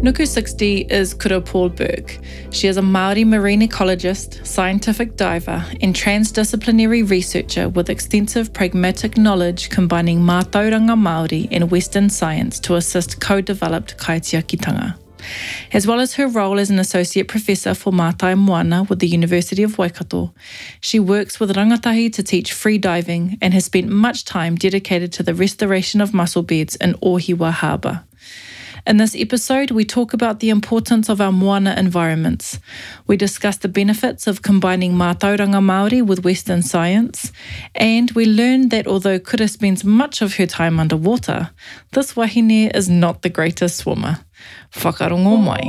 Nuku60 is Kura Paulberg. She is a Maori marine ecologist, scientific diver, and transdisciplinary researcher with extensive pragmatic knowledge combining mātauranga Maori and Western science to assist co-developed kaitiakitanga. As well as her role as an associate professor for Mātai Moana with the University of Waikato, she works with rangatahi to teach free diving and has spent much time dedicated to the restoration of mussel beds in Ohiwa Harbour. In this episode, we talk about the importance of our moana environments. We discuss the benefits of combining mātauranga Māori with Western science, and we learn that although Kura spends much of her time underwater, this wahine is not the greatest swimmer. Whakarongo mai.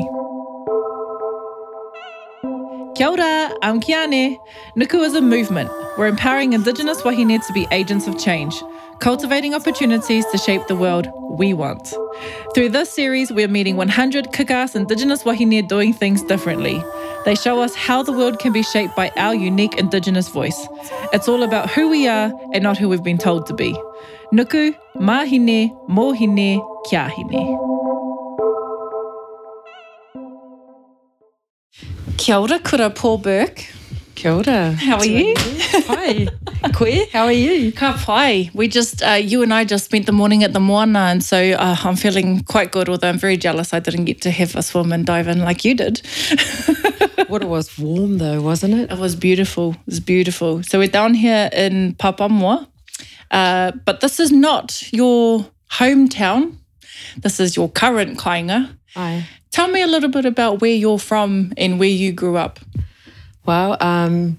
Kia ora, I'm Qiane. Nuku is a movement. We're empowering Indigenous wahine to be agents of change cultivating opportunities to shape the world we want. Through this series, we're meeting 100 kick-ass Indigenous wahine doing things differently. They show us how the world can be shaped by our unique Indigenous voice. It's all about who we are and not who we've been told to be. Nuku, mahine, mohine, kiahine. Kia ora, Kura Paul Burke. Kia ora. How are you? Hi. Koe, how are you? Ka pai. We just, uh, you and I just spent the morning at the Moana, and so uh, I'm feeling quite good, although I'm very jealous I didn't get to have a swim and dive in like you did. what it was warm though, wasn't it? It was beautiful. It was beautiful. So we're down here in Papamoa, uh, but this is not your hometown. This is your current kainga. Aye. Tell me a little bit about where you're from and where you grew up. Well, um,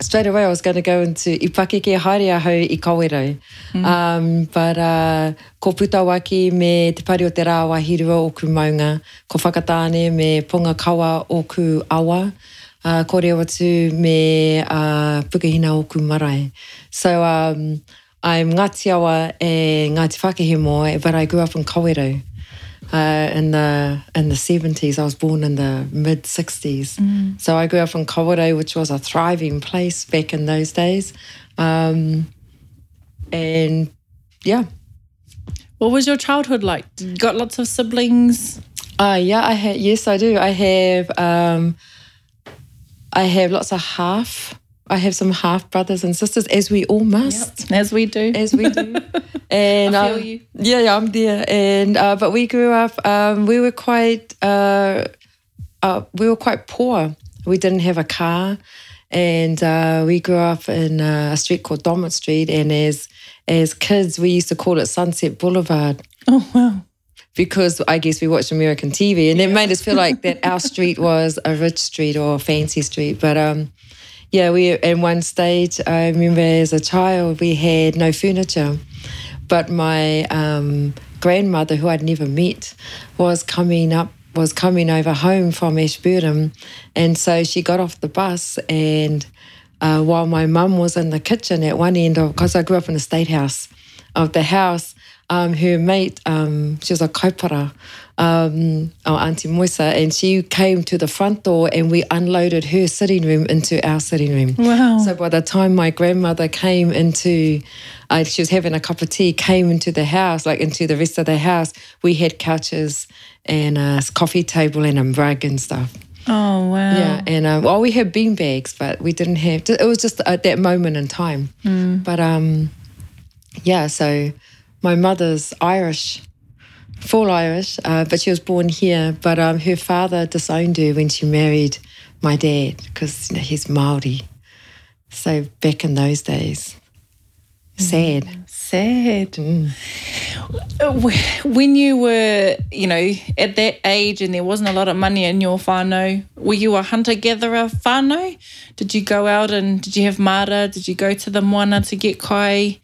straight away I was going to go into i pakeke haere ahau i Kawerau. Mm. Um, but uh, ko Putawaki me te pari o te rā wahirua o ku maunga, ko whakatāne me ponga kawa o ku awa, uh, ko reo atu me uh, pukahina o ku marae. So um, I'm Ngāti Awa e Ngāti Whakehemo, but I grew up in Kawerau uh, in the in the seventies. I was born in the mid sixties, mm. so I grew up in Kawerau, which was a thriving place back in those days. Um, and yeah, what was your childhood like? You got lots of siblings. Uh, yeah, I had. Yes, I do. I have. Um, I have lots of half I have some half brothers and sisters, as we all must. Yep, as we do. As we do. And I feel um, you. Yeah, yeah, I'm there. And uh, but we grew up. Um, we were quite. Uh, uh, we were quite poor. We didn't have a car, and uh, we grew up in uh, a street called Domit Street. And as as kids, we used to call it Sunset Boulevard. Oh wow! because I guess we watched American TV and it made us feel like that our street was a rich street or a fancy street. But um, yeah, we in one stage, I remember as a child, we had no furniture, but my um, grandmother, who I'd never met, was coming up was coming over home from Ashburnham, and so she got off the bus and. Uh, while my mum was in the kitchen at one end of, because I grew up in the state house of the house, um, her mate, um, she was a kaupara, um, our Auntie Moisa, and she came to the front door and we unloaded her sitting room into our sitting room. Wow. So by the time my grandmother came into, uh, she was having a cup of tea, came into the house, like into the rest of the house, we had couches and a coffee table and a rug and stuff. Oh wow! Yeah, and um, well, we had bean bags, but we didn't have. It was just at that moment in time. Mm. But um, yeah. So my mother's Irish, full Irish, uh, but she was born here. But um, her father disowned her when she married my dad because you know, he's Maori. So back in those days, sad. Mm, sad. Mm. When you were, you know, at that age and there wasn't a lot of money in your whānau, were you a hunter-gatherer whānau? Did you go out and did you have mara? Did you go to the moana to get kai?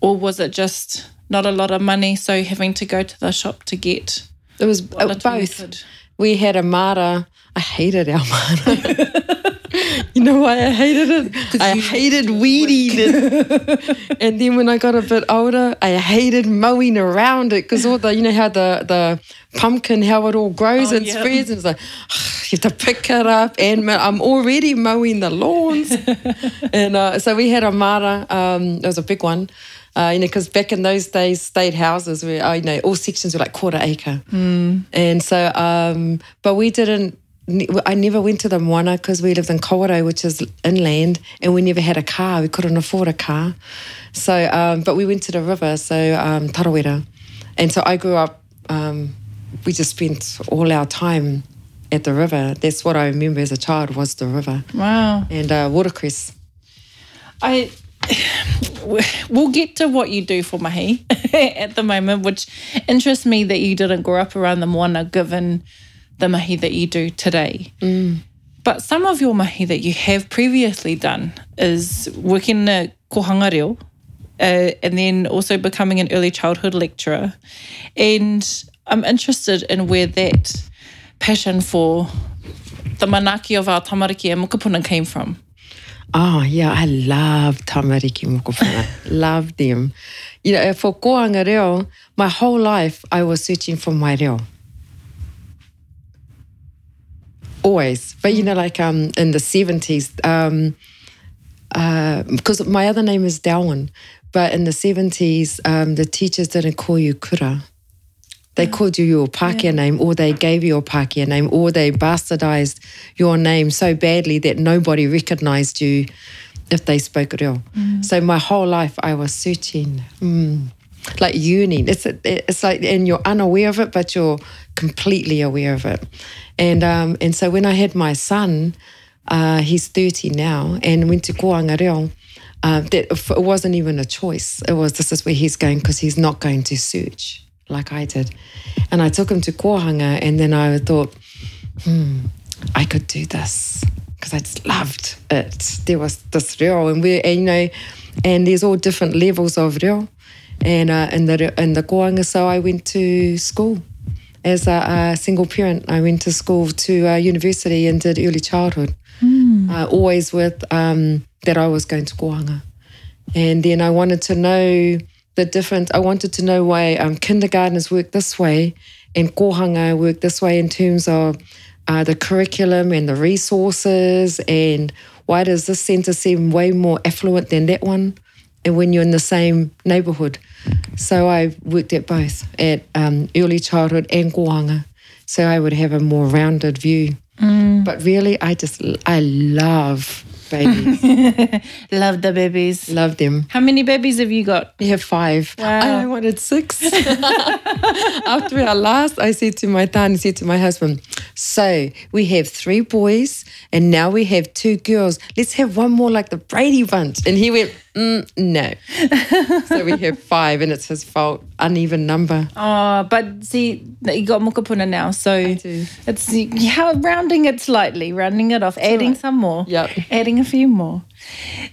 Or was it just not a lot of money, so having to go to the shop to get. It was both. We had a mara. I hated our mara. you know why I hated it? I hated weed eating. and then when I got a bit older, I hated mowing around it because all the, you know how the, the pumpkin, how it all grows oh, and yeah. spreads. And it's like, you have to pick it up. And I'm already mowing the lawns. and uh, so we had a mara. Um, it was a big one. Uh, you know, because back in those days, state houses were, uh, you know, all sections were like quarter acre. Mm. And so, um, but we didn't, I never went to the Moana because we lived in Kawerau, which is inland, and we never had a car. We couldn't afford a car. So, um, but we went to the river, so um, Tarawera. And so I grew up, um, we just spent all our time at the river. That's what I remember as a child was the river. Wow. And uh, watercress. I we'll get to what you do for mahi at the moment, which interests me that you didn't grow up around the moana given the mahi that you do today. Mm. But some of your mahi that you have previously done is working in a kohanga reo, uh, and then also becoming an early childhood lecturer. And I'm interested in where that passion for the manaki of our tamariki and mokopuna came from. Oh, yeah, I love tamariki mokopuna. Loved them. You know, for kohanga reo, my whole life I was searching for my reo. Always. But, you know, like um, in the 70s, um, because uh, my other name is Darwin, but in the 70s, um, the teachers didn't call you kura. They called you your Pākehā yeah. name, or they gave you your Pākehā name, or they bastardized your name so badly that nobody recognized you if they spoke reo. Mm. So my whole life I was searching. Mm. Like uni, it's it's like, and you're unaware of it, but you're completely aware of it. And um, and so when I had my son, uh, he's 30 now, and went to Kohanga Reo, uh, that it wasn't even a choice. It was this is where he's going because he's not going to search like I did. And I took him to Kohanga and then I thought, hmm, I could do this because I just loved it. There was this reo and we, and, you know, and there's all different levels of reo and uh, in the in the Kohanga. So I went to school as a, a single parent. I went to school to uh, university and did early childhood, mm. uh, always with um, that I was going to Kohanga. And then I wanted to know the different. I wanted to know why um, kindergartners work this way and kohanga work this way in terms of uh, the curriculum and the resources and why does this centre seem way more affluent than that one and when you're in the same neighbourhood. So I worked at both, at um, early childhood and kohanga. So I would have a more rounded view. Mm. But really, I just, I love babies. Love the babies. Love them. How many babies have you got? We have five. Wow. I wanted six. After our last, I said to my dad, I said to my husband, so we have three boys and now we have two girls. Let's have one more like the Brady Bunch. And he went, mm, no. so we have five and it's his fault. Uneven number. Oh, but see, you got mokopuna now. So it's how rounding it slightly, rounding it off, adding right. some more. Yep. Adding a few more.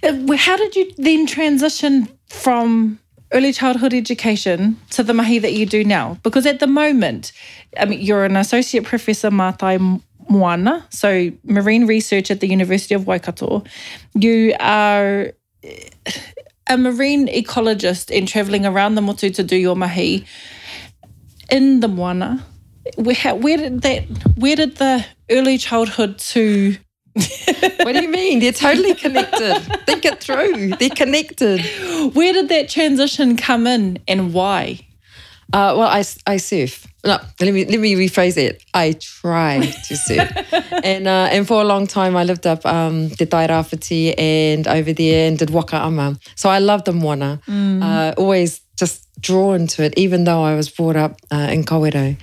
Uh, how did you then transition from early childhood education to the mahi that you do now? Because at the moment, I mean, you're an associate professor Mātai Moana, so marine research at the University of Waikato. You are a marine ecologist and travelling around the motu to do your mahi in the moana. Where, where did that? Where did the early childhood to what do you mean? They're totally connected. Think it through. They're connected. Where did that transition come in and why? Uh, well, I, I surf. No, let me let me rephrase it. I try to surf, and uh, and for a long time I lived up um, the Tairāwhiti and over there and did waka ama. So I loved the moana. Mm. Uh, always just drawn to it, even though I was brought up uh, in Kawerau.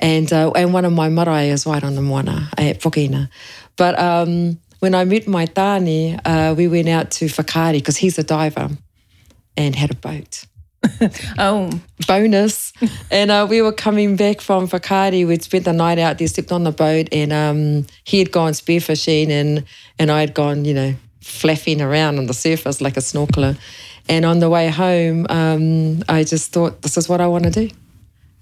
And uh, and one of my marae is right on the moana at Pokina. But um, when I met my tāne, uh, we went out to Whakaari because he's a diver and had a boat. Oh. Bonus. and uh, we were coming back from Whakaari. We'd spent the night out there, slept on the boat, and um, he had gone spearfishing, and, and I had gone, you know, flapping around on the surface like a snorkeler. And on the way home, um, I just thought, this is what I want to do.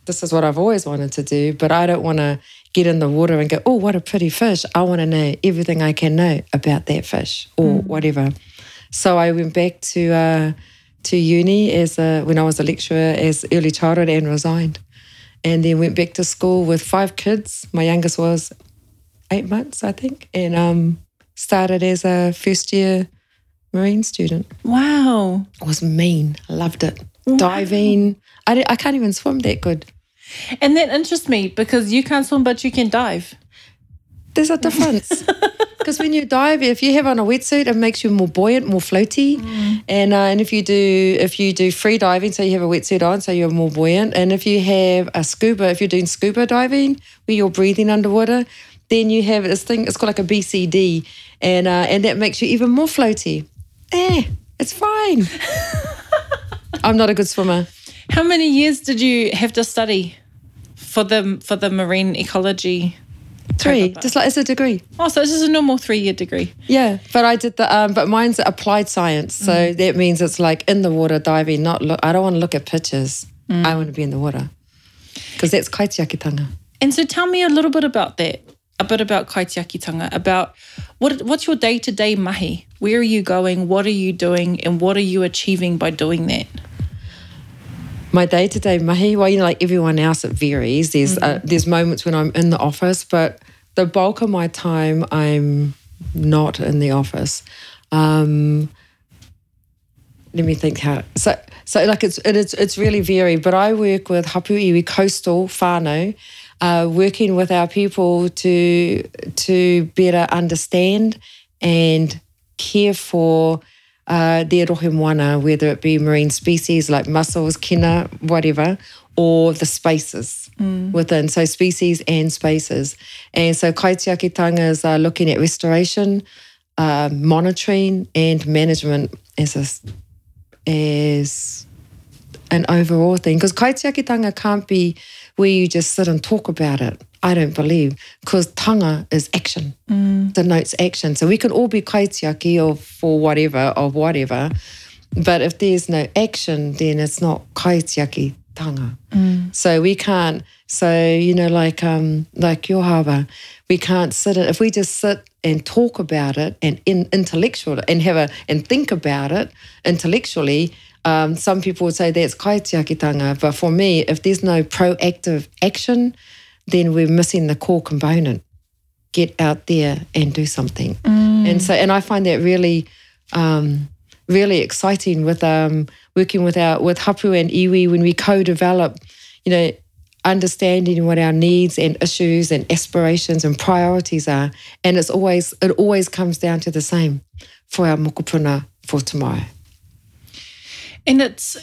This is what I've always wanted to do, but I don't want to get in the water and go, oh, what a pretty fish. I want to know everything I can know about that fish or mm. whatever. So I went back to uh, to uni as a, when I was a lecturer as early childhood and resigned. And then went back to school with five kids. My youngest was eight months, I think, and um, started as a first year marine student. Wow. It was mean. I loved it. diving. I, I can't even swim that good. And that interests me because you can't swim, but you can dive. There's a difference. Because when you dive, if you have on a wetsuit, it makes you more buoyant, more floaty. And uh, and if you do if you do free diving, so you have a wetsuit on, so you're more buoyant. And if you have a scuba, if you're doing scuba diving, where you're breathing underwater, then you have this thing. It's called like a BCD, and uh, and that makes you even more floaty. Eh, it's fine. I'm not a good swimmer. How many years did you have to study for the for the marine ecology? Three, just like it's a degree. Oh, so this is a normal three year degree. Yeah, but I did the um, but mine's applied science, so that means it's like in the water diving. Not look. I don't want to look at pictures. I want to be in the water because that's kaitiakitanga. And so tell me a little bit about that. A bit about kaitiakitanga, about what what's your day to day mahi? Where are you going? What are you doing? And what are you achieving by doing that? My day to day mahi, well, you know, like everyone else, it varies. There's uh, there's moments when I'm in the office, but the bulk of my time I'm not in the office. Um, let me think how. So so like it's it, it's it's really varied. But I work with Hapu Iwi Coastal Fano, uh, working with our people to to better understand and care for uh, their rohe moana, whether it be marine species like mussels, kina, whatever, or the spaces within. So species and spaces. And so kaitiakitanga is uh, looking at restoration, uh, monitoring and management as a as an overall thing. Because kaitiakitanga can't be where you just sit and talk about it. I don't believe because tanga is action, denotes action. So we can all be kaitiaki or for whatever or whatever, but if there's no action, then it's not kaitiaki tanga. So we can't. So you know, like um, like your harbor, we can't sit. If we just sit and talk about it and in intellectual and have a and think about it intellectually. Um, some people would say that's kaitiakitanga, but for me, if there's no proactive action, then we're missing the core component. Get out there and do something. And so, and I find that really, um, really exciting with um, working with our with Hapu and Iwi when we co-develop, you know, understanding what our needs and issues and aspirations and priorities are. And it's always it always comes down to the same for our mokopuna for tomorrow. And it's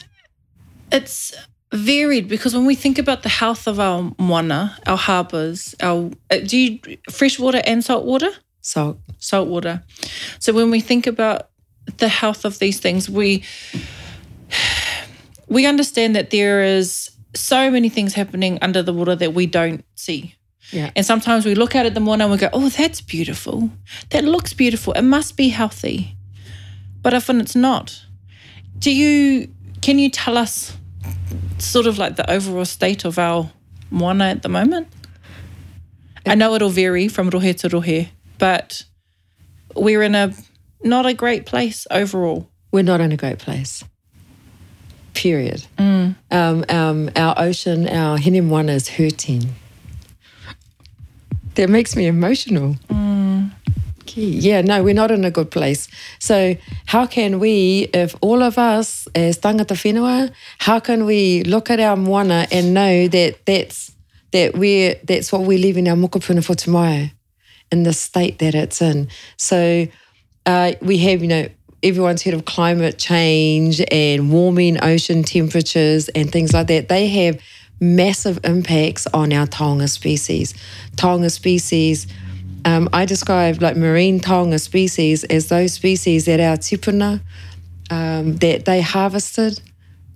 it's varied because when we think about the health of our moana, our harbours, our uh, do you fresh water and salt water? So Salt water. So when we think about the health of these things, we we understand that there is so many things happening under the water that we don't see. yeah. And sometimes we look at it the morning and we go, oh, that's beautiful. That looks beautiful. It must be healthy. But often it's not. Do you, can you tell us sort of like the overall state of our moana at the moment? I know it'll vary from rohe to rohe, but we're in a not a great place overall. we're not in a great place. Period. Um, um, our ocean, our hinemoana is hurting. That makes me emotional. Yeah, no, we're not in a good place. So, how can we, if all of us as tangata whenua, how can we look at our moana and know that that's that we're that's what we live in our mokopuna for tomorrow, in the state that it's in. So, uh, we have, you know, everyone's heard of climate change and warming ocean temperatures and things like that. They have massive impacts on our taonga species. Taonga species, um, I describe like marine taonga species as those species that our tipuna, um, that they harvested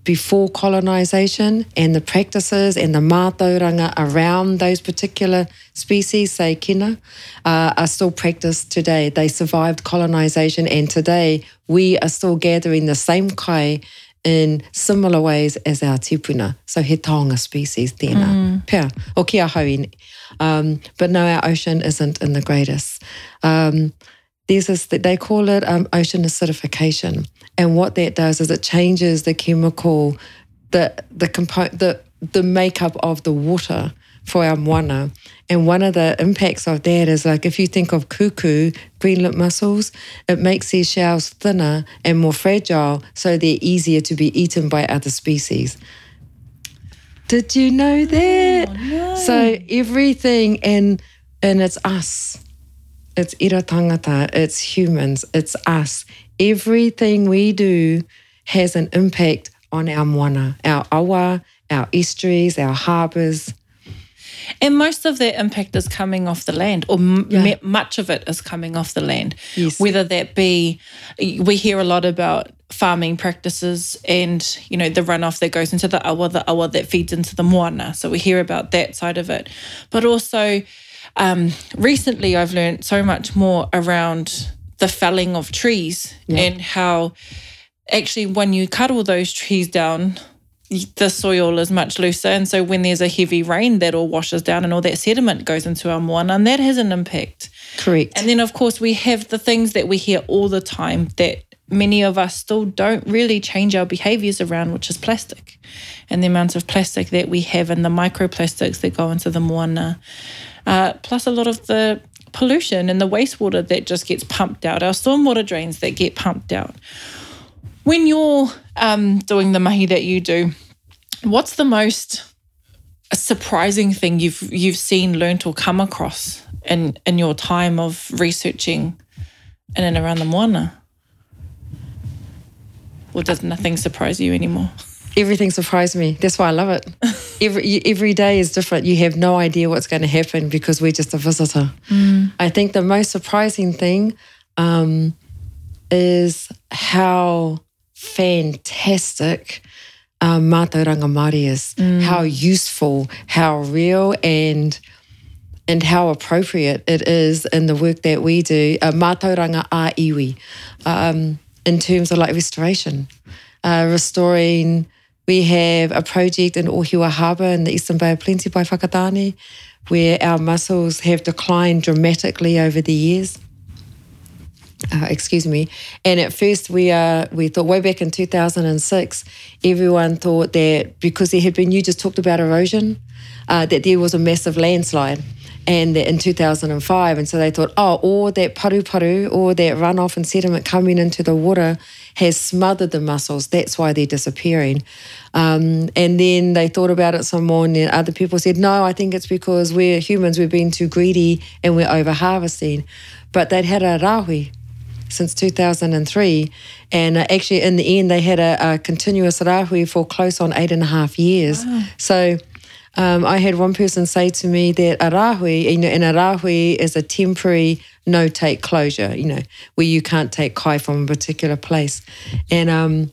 before colonization and the practices and the mātauranga around those particular species, say kina, uh, are still practiced today. They survived colonization and today we are still gathering the same kai in similar ways as our tipuna. So he taonga species tēnā. Pea, o kia. Um, but no, our ocean isn't in the greatest. Um, there's this they call it um, ocean acidification, and what that does is it changes the chemical, the the compo- the the makeup of the water for our moana. And one of the impacts of that is like if you think of kuku, green lip mussels, it makes these shells thinner and more fragile, so they're easier to be eaten by other species. Did you know oh, that? Oh, no. So everything and and it's us. It's ira tangata, it's humans, it's us. Everything we do has an impact on our moana, our awa, our estuaries, our harbours. And most of that impact is coming off the land, or Yeah. me- much of it is coming off the land. Yes. Whether that be, we hear a lot about farming practices and you know the runoff that goes into the awa, the awa that feeds into the moana. So we hear about that side of it, but also um, recently I've learned so much more around the felling of trees and how actually when you cut all those trees down the soil is much looser and so when there's a heavy rain that all washes down and all that sediment goes into our moana and that has an impact Correct. and then of course we have the things that we hear all the time that many of us still don't really change our behaviors around which is plastic and the amount of plastic that we have and the microplastics that go into the moana uh, plus a lot of the pollution and the wastewater that just gets pumped out, our stormwater drains that get pumped out. When you're um, doing the mahi that you do, what's the most surprising thing you've you've seen, learnt, or come across in in your time of researching in and around the moana? Or does nothing surprise you anymore? Everything surprised me. That's why I love it. every every day is different. You have no idea what's going to happen because we're just a visitor. I think the most surprising thing um, is how fantastic um, Mātauranga Māori is. How useful, how real, and and how appropriate it is in the work that we do. Uh, Mātauranga a iwi, um, in terms of like restoration, uh, restoring. We have a project in Ohiwa Harbour in the Eastern Bay of Plenty by Whakatane, where our mussels have declined dramatically over the years. Uh, excuse me. And at first, we uh, we thought way back in 2006, everyone thought that because there had been, you just talked about erosion, uh, that there was a massive landslide. And that in 2005, and so they thought, oh, all that paru paru, all that runoff and sediment coming into the water has smothered the mussels. That's why they're disappearing. Um, and then they thought about it some more, and then other people said, no, I think it's because we're humans, we've been too greedy and we're over harvesting. But they'd had a rahui since 2003. And uh, actually, in the end, they had a, a continuous rahui for close on eight and a half years. So um, I had one person say to me that a rahui, you know, and a rahui is a temporary no take closure, you know, where you can't take kai from a particular place. And um,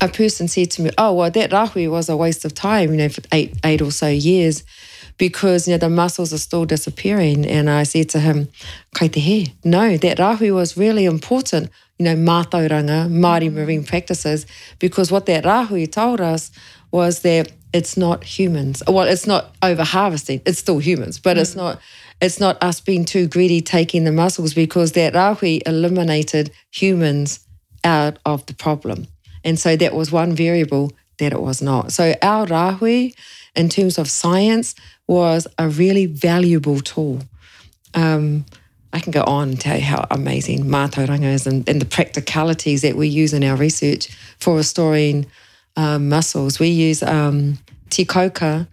a person said to me, "Oh, well, that rahui was a waste of time, you know, for eight eight or so years, because you know the mussels are still disappearing." And I said to him, "Kai te he, no, that rahui was really important, you know, mātauranga, Māori marine practices, because what that rahui told us was that it's not humans. Well, it's not over harvesting. It's still humans, but it's mm. not." It's not us being too greedy taking the mussels because that rahui eliminated humans out of the problem. And so that was one variable that it was not. So our rahui, in terms of science, was a really valuable tool. Um, I can go on and tell you how amazing mātauranga is and, and the practicalities that we use in our research for restoring um, mussels. We use um, tī kōuka,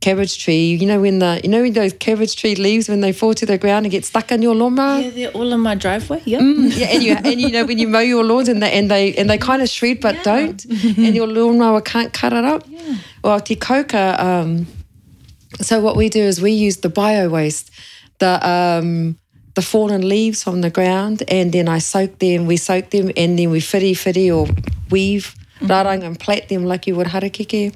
cabbage tree. You know when the you know when those cabbage tree leaves when they fall to the ground and get stuck in your lawnmower. Yeah, they're all in my driveway. Yep. Yeah, and you and you know when you mow your lawns and they and they and they kind of shred but don't, and your lawnmower can't cut it up. Yeah. Well, tī kōuka. Um, so what we do is we use the bio waste, the um, the fallen leaves from the ground, and then I soak them. We soak them, and then we whiri whiri or weave rarang and plait them like you would harakeke,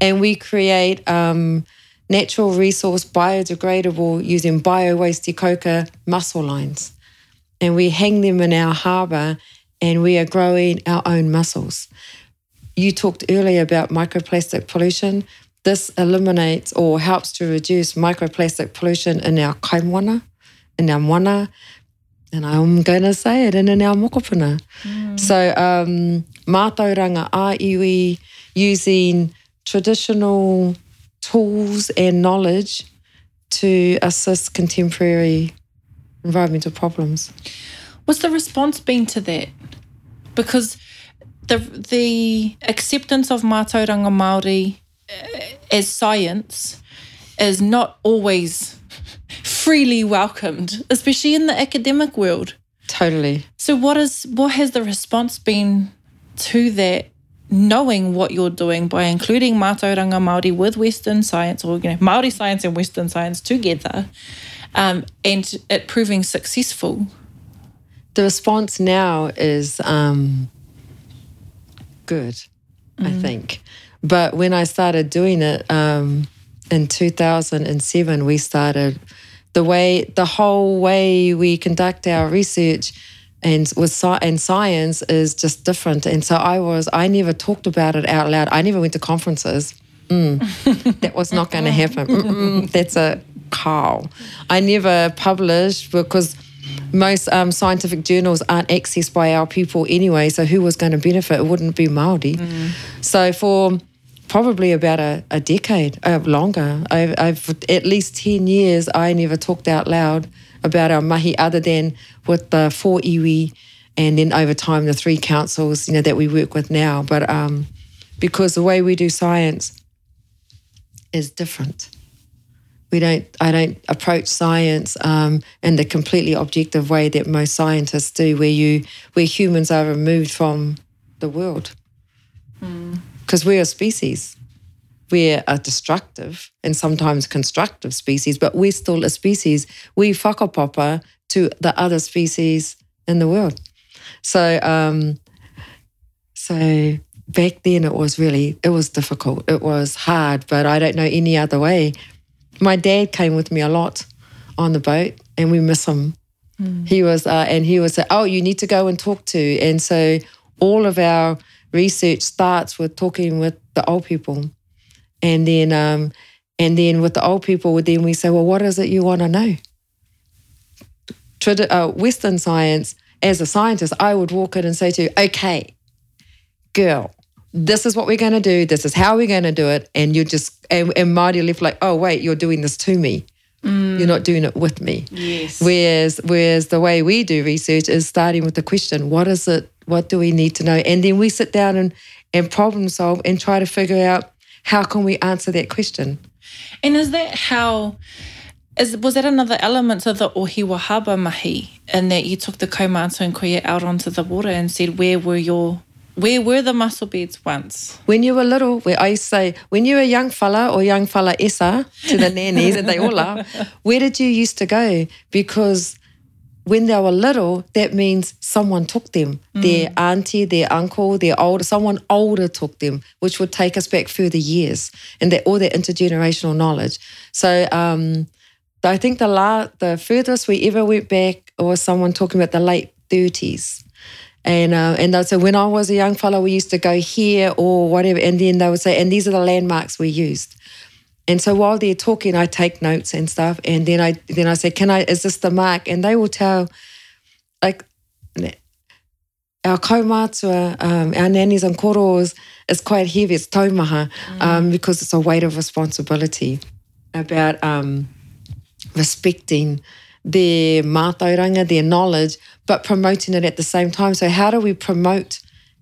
and we create. Um, Natural resource biodegradable using bio waste tī kōuka mussel lines and we hang them in our harbour and we are growing our own mussels. You talked earlier about microplastic pollution. This eliminates or helps to reduce microplastic pollution in our kaimoana, in our moana, and I'm going to say it, and in our mokopuna. So, um, mātauranga a iwi using traditional tools and knowledge to assist contemporary environmental problems. What's the response been to that? Because the the acceptance of mātauranga Māori as science is not always freely welcomed, especially in the academic world. Totally. So what is what has the response been to that knowing what you're doing by including mātauranga Māori with Western science or you know, Māori science and Western science together um, and it proving successful? The response now is um, good, mm. I think. But when I started doing it um, in 2007, we started the way, the whole way we conduct our research and with and science is just different. And so I was, I never talked about it out loud. I never went to conferences. Mm, that was not going to happen. Mm-mm, that's a cow. I never published because most um, scientific journals aren't accessed by our people anyway. So who was going to benefit? It wouldn't be Maori. Mm. So for probably about a, a decade, uh, longer, I've, I've at least ten years. I never talked out loud about our mahi other than with the four iwi and then over time the three councils you know that we work with now. But um, because the way we do science is different. We don't i don't approach science um, in the completely objective way that most scientists do where you where humans are removed from the world because we're a species we're a destructive and sometimes constructive species, but we're still a species. We whakapapa to the other species in the world. So, um, so back then it was really, it was difficult. It was hard, but I don't know any other way. My dad came with me a lot on the boat and we miss him. Mm. He was, uh, and he was, oh, you need to go and talk to. And so all of our research starts with talking with the old people and then, um, and then with the old people, then we say, well, what is it you want to know? Trad- uh, Western science, as a scientist, I would walk in and say to you, okay, girl, this is what we're going to do. This is how we're going to do it. And you just, and, and Marty left like, oh, wait, you're doing this to me. Mm. You're not doing it with me. Yes. Whereas, whereas the way we do research is starting with the question, what is it? What do we need to know? And then we sit down and, and problem solve and try to figure out how can we answer that question? And is that how is was that another element of the Ohiwa Harbour mahi in that you took the kaumātua and kuia out onto the water and said where were your where were the mussel beds once? When you were little, where I say, when you were a young fella or young fella essa to the nannies, and they all are, where did you used to go? Because when they were little, that means someone took them. Mm. Their auntie, their uncle, their older, someone older took them, which would take us back further years and that all that intergenerational knowledge. So um, I think the la- the furthest we ever went back was someone talking about the late 30s. And uh, and they'd say, when I was a young fellow, we used to go here or whatever. And then they would say, and these are the landmarks we used. And so while they're talking, I take notes and stuff. And then I then I say, "Can I? Is this the mark?" And they will tell, like, our kaumātua, um, our nannies and koros is quite heavy. It's taumaha mm. um, because it's a weight of responsibility about um, respecting their mātauranga, their knowledge, but promoting it at the same time. So how do we promote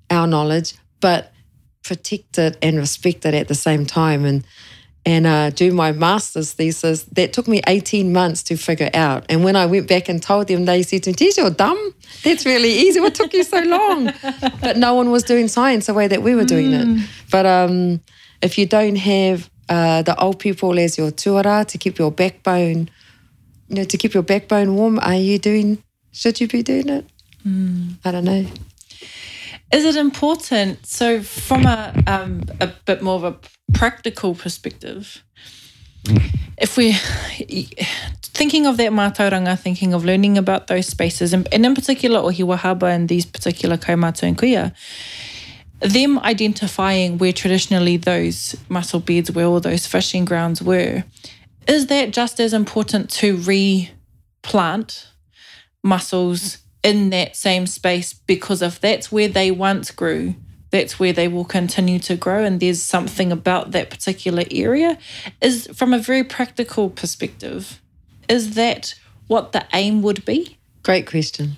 our knowledge, but protect it and respect it at the same time? And and uh, do my master's thesis. That took me 18 months to figure out. And when I went back and told them, they said to me, geez, you're dumb. That's really easy. What took you so long? but no one was doing science the way that we were doing mm. it. But um, if you don't have uh, the old people as your tuara to keep your backbone, you know, to keep your backbone warm, are you doing, should you be doing it? Mm. I don't know. Is it important? So, from a um, a bit more of a practical perspective, if we're thinking of that mātauranga, thinking of learning about those spaces, and, and in particular Ohiwa Harbour and these particular kaumātua and kuia, them identifying where traditionally those mussel beds were or those fishing grounds were, is that just as important to replant mussels in that same space because if that's where they once grew, that's where they will continue to grow and there's something about that particular area is from a very practical perspective is that what the aim would be Great question.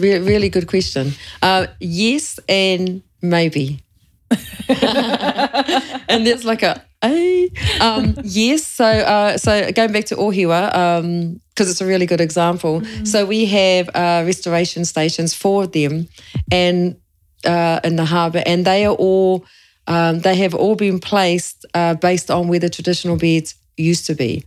Re- really good question. Uh, yes, and maybe. and there's like a a um, yes. So uh, so going back to Ohiwa, because it's a really good example. So we have uh, restoration stations, four of them, and uh, in the harbour, and they are all um, they have all been placed uh, based on where the traditional beds used to be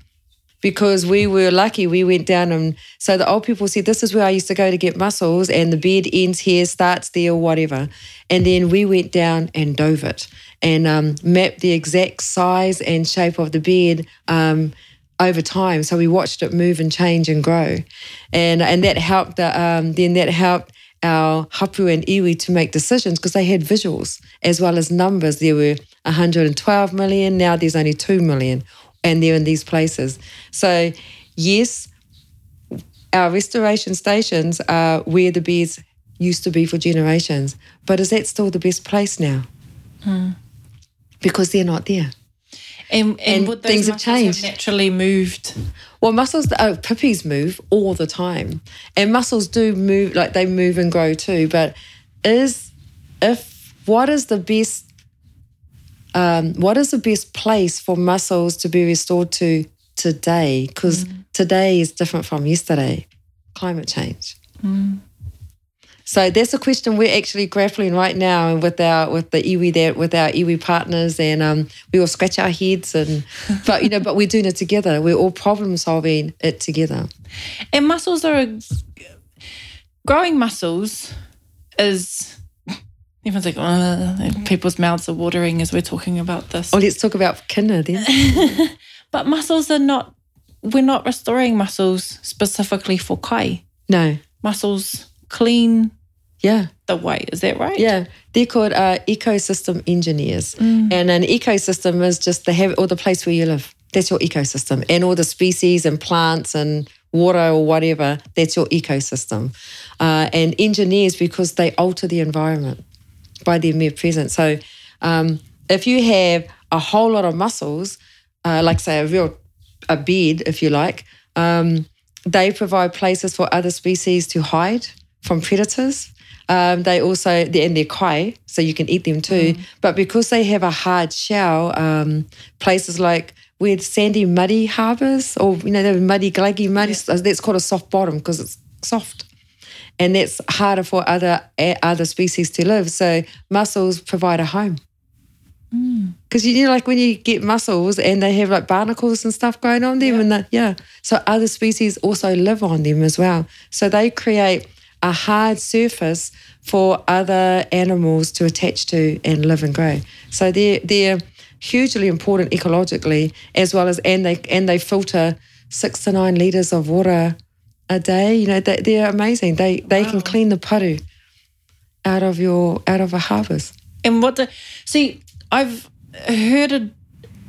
because we were lucky. We went down and so the old people said, This is where I used to go to get mussels, and the bed ends here, starts there, whatever. And then we went down and dove it and um, mapped the exact size and shape of the bed. Um, over time, so we watched it move and change and grow, and and that helped. The, um, then that helped our hapu and iwi to make decisions because they had visuals as well as numbers. There were 112 million. Now there's only 2 million and they're in these places. So, yes, our restoration stations are where the bears used to be for generations, but is that still the best place now? Hmm. Because they're not there. and, and, And things have changed. naturally moved Well, mussels, oh, uh, pippies move all the time, and mussels do move, like they move and grow too. But is if what is the best, um, what is the best place for mussels to be restored to today? Because today is different from yesterday. Climate change. So that's a question we're actually grappling right now with our with the iwi there with our iwi partners, and um, we all scratch our heads and but you know, but we're doing it together. We're all problem solving it together. And mussels are growing mussels is everyone's like "Uh," people's mouths are watering as we're talking about this. Oh, let's talk about kina then. But mussels are not we're not restoring mussels specifically for kai. No, Mussels clean yeah, the way. Is that right? yeah. They're called uh, ecosystem engineers, and an ecosystem is just the have or the place where you live. That's your ecosystem, and all the species and plants and water or whatever. That's your ecosystem. Uh, and engineers because they alter the environment by their mere presence. So, um, if you have a whole lot of mussels, uh, like say a real a bed, if you like, um, they provide places for other species to hide from predators. Um, they also and they're kai, so you can eat them too. But because they have a hard shell, um, places like with sandy, muddy harbours, or you know, they're muddy, glaggy, muddy. That's called a soft bottom because it's soft, and that's harder for other other species to live. So mussels provide a home. Mm. Because you know, like when you get mussels and they have like barnacles and stuff going on them, and that, yeah, so other species also live on them as well. So they create a hard surface for other animals to attach to and live and grow. So they're they're hugely important ecologically as well as and they and they filter six to nine liters of water a day. You know they, they're amazing. They they can clean the paru out of your out of a harvest. And what the see, I've heard a,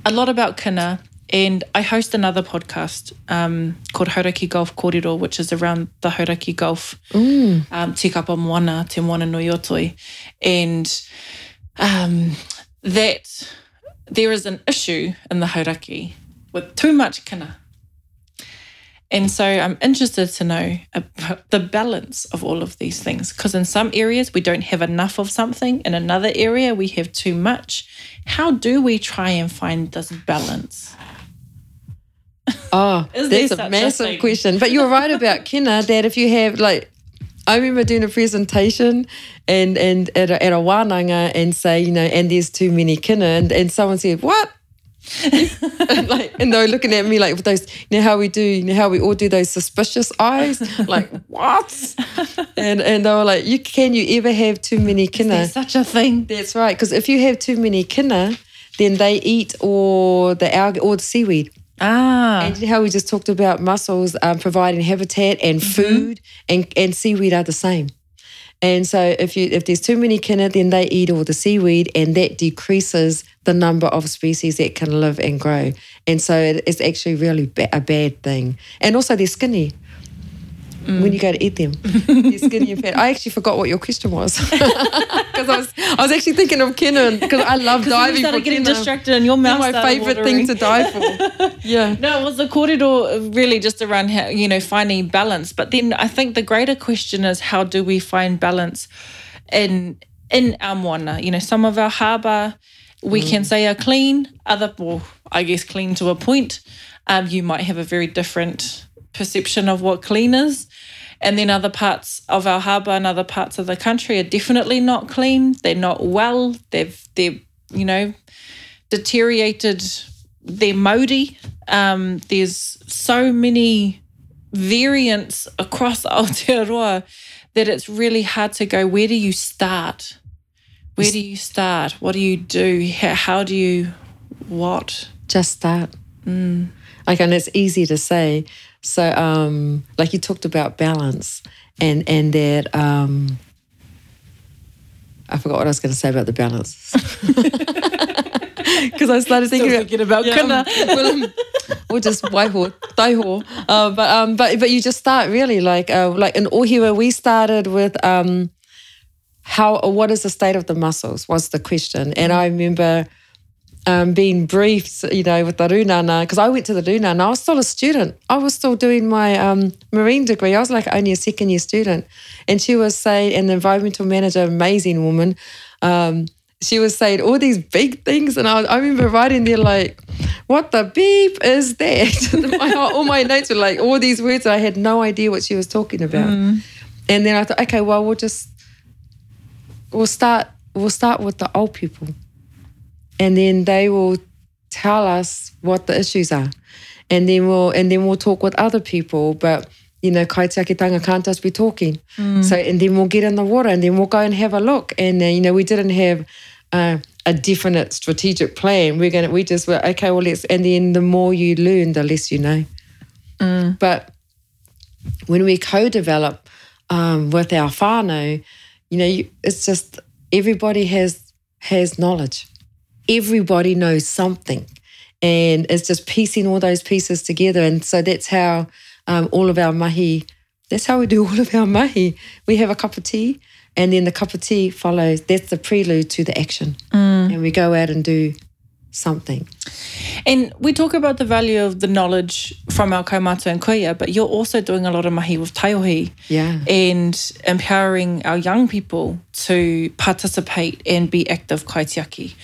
a lot about kina, and I host another podcast um, called Hauraki Gulf Kōrero, which is around the Hauraki Gulf, um, Tīkapa Moana, Te Moananui-ā-Toi, and um, that there is an issue in the Hauraki with too much kina. And so I'm interested to know about the balance of all of these things because in some areas we don't have enough of something, in another area we have too much. How do we try and find this balance? Oh, that's a a massive thing? question. But you're right about kina that if you have like, I remember doing a presentation and and at a, at a wānanga and say you know and there's too many kina and, and someone said what. And, like, and they were looking at me like with those, you know how we do, you know how we all do those suspicious eyes, like what? And and they were like, you can you ever have too many kina? Such a thing. That's right, because if you have too many kina, then they eat or the algae or the seaweed. Ah, And how we just talked about mussels um, providing habitat and food, and, and seaweed are the same. And so if you if there's too many kina, then they eat all the seaweed, and that decreases the number of species that can live and grow. And so it- it's actually really ba- a bad thing. And also they're skinny. Mm. when you go to eat them. You're skinny and fat. I actually forgot what your question was because I was I was actually thinking of kina because I love diving. You started for getting Kenan. distracted and your mouth my favorite watering. thing to dive for. Yeah. No, it was the uh, kōrero really just around how, you know, finding balance. But then I think the greater question is how do we find balance in in our moana? You know, some of our harbour we mm. can say are clean, other well, I guess clean to a point. Um, you might have a very different perception of what clean is. And then other parts of our harbour and other parts of the country are definitely not clean. They're not well. They've they're, you know, deteriorated their mauri. Um, there's so many variants across Aotearoa that it's really hard to go, where do you start? Where do you start? What do you do? How, do you, what? just start. Like, and it's easy to say. So, um, like you talked about balance, and and that um, I forgot what I was going to say about the balance. Because I started thinking, Still thinking about yeah, um, well, um, or just waiho, taiho. Uh, but um, but but you just start really like uh, like in Ohiwa, we started with um, how what is the state of the mussels was the question, and I remember um, being briefed, you know, with the rūnanga, because I went to the rūnanga, I was still a student. I was still doing my um, marine degree. I was like only a second year student. And she was saying, and the environmental manager, amazing woman, um, she was saying all these big things. And I, I remember writing there like, what the beep is that? my, all my notes were like all these words. I had no idea what she was talking about. And then I thought, okay, well, we'll just, we'll start, we'll start with the old people and then they will tell us what the issues are. And then we'll and then we'll talk with other people but you know kaitiakitanga can't just be talking? So and then we'll get in the water and then we'll go and have a look. And uh, you know we didn't have uh, a definite strategic plan. We're gonna we just were okay well let's and then the more you learn the less you know. But when we co-develop um, with our whānau, you know, you, it's just everybody has has knowledge. Everybody knows something, and it's just piecing all those pieces together. And so that's how um, all of our mahi. That's how we do all of our mahi. We have a cup of tea, and then the cup of tea follows. That's the prelude to the action, and we go out and do something. And we talk about the value of the knowledge from our kaumata and kuia, but you're also doing a lot of mahi with taiohi Yeah. and empowering our young people to participate and be active kaitiaki.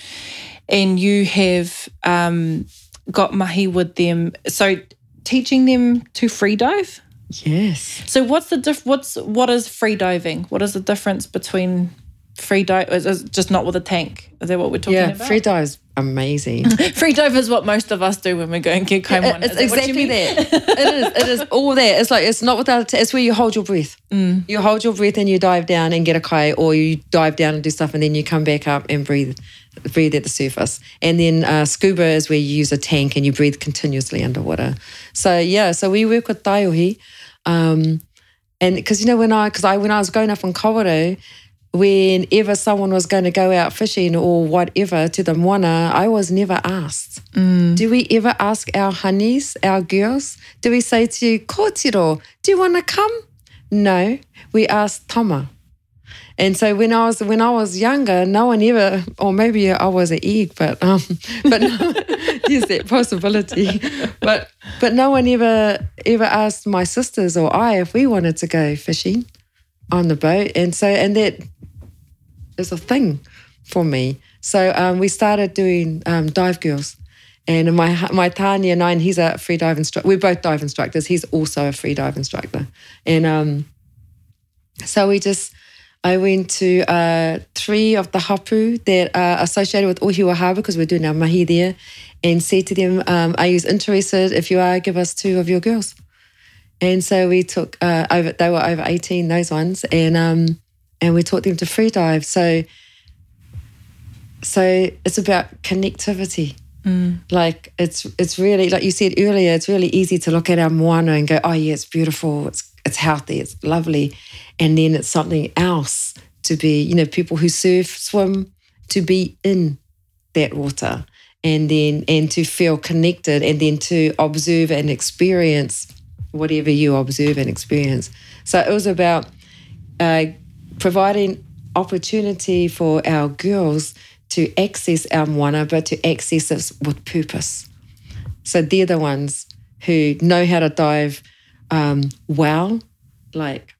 And you have um, got mahi with them. So teaching them to free dive. Yes. So what's the diff- what's what is free diving? What is the difference between free dive is, is just not with a tank? Is that what we're talking Yeah. about? Yeah, free dive is amazing. free dive is what most of us do when we go and get kaimoana. It's Is that exactly that. it is. It is all that. It's like it's not without. a t- It's where you hold your breath. Mm. You hold your breath and you dive down and get a kai, or you dive down and do stuff, and then you come back up and breathe, breathe at the surface. And then uh, scuba is where you use a tank and you breathe continuously underwater. So yeah, so we work with taiohi, um, and because you know when I because I when I was growing up in Kawerau, whenever someone was going to go out fishing or whatever to the moana, I was never asked. Do we ever ask our honeys, our girls? Do we say to you, Kōtiro, do you want to come? No, we ask Tama. And so when I was when I was younger, no one ever, or maybe I was an egg, but um, but there's that possibility. But but no one ever ever asked my sisters or I if we wanted to go fishing on the boat, and so and that is a thing for me. So um, we started doing um, dive girls. And my my Tanya and I, and he's a free dive instructor. We're both dive instructors. He's also a free dive instructor. And um, so we just, I went to uh, three of the hapu that are associated with Ohiwa Harbour because we're doing our mahi there, and said to them, um, "Are you interested? If you are, give us two of your girls." And so we took uh, over. They were over eighteen, those ones, and um, and we taught them to free dive. So, so it's about connectivity. Like it's it's really like you said earlier. It's really easy to look at our moana and go, "Oh yeah, it's beautiful. It's it's healthy. It's lovely," and then it's something else to be. You know, people who surf, swim, to be in that water, and then and to feel connected, and then to observe and experience whatever you observe and experience. So it was about uh, providing opportunity for our girls to access our moana, but to access it with purpose. So they're the ones who know how to dive um, well, like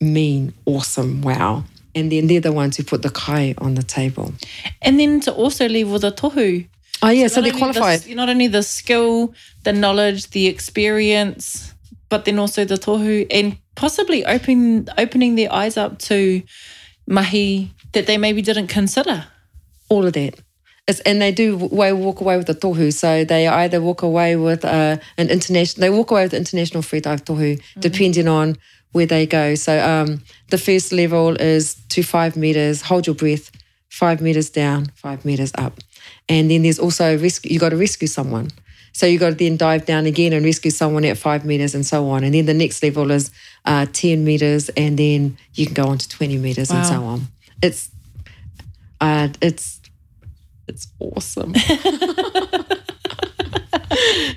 mean, awesome, wow. And then they're the ones who put the kai on the table. And then to also leave with the tohu. Oh, yeah, so, not they're only qualified. The, not only the skill, the knowledge, the experience, but then also the tohu and possibly opening opening their eyes up to mahi that they maybe didn't consider. all of that. It's, and they do way, walk away with the tohu. So they either walk away with uh, an international, they walk away with international free dive tohu, depending on where they go. So um, the first level is to five meters, hold your breath, five meters down, five meters up. And then there's also rescue, you got to rescue someone. So you got to then dive down again and rescue someone at five meters and so on. And then the next level is uh, 10 meters, and then you can go on to 20 meters and so on. It's, uh, it's, it's awesome.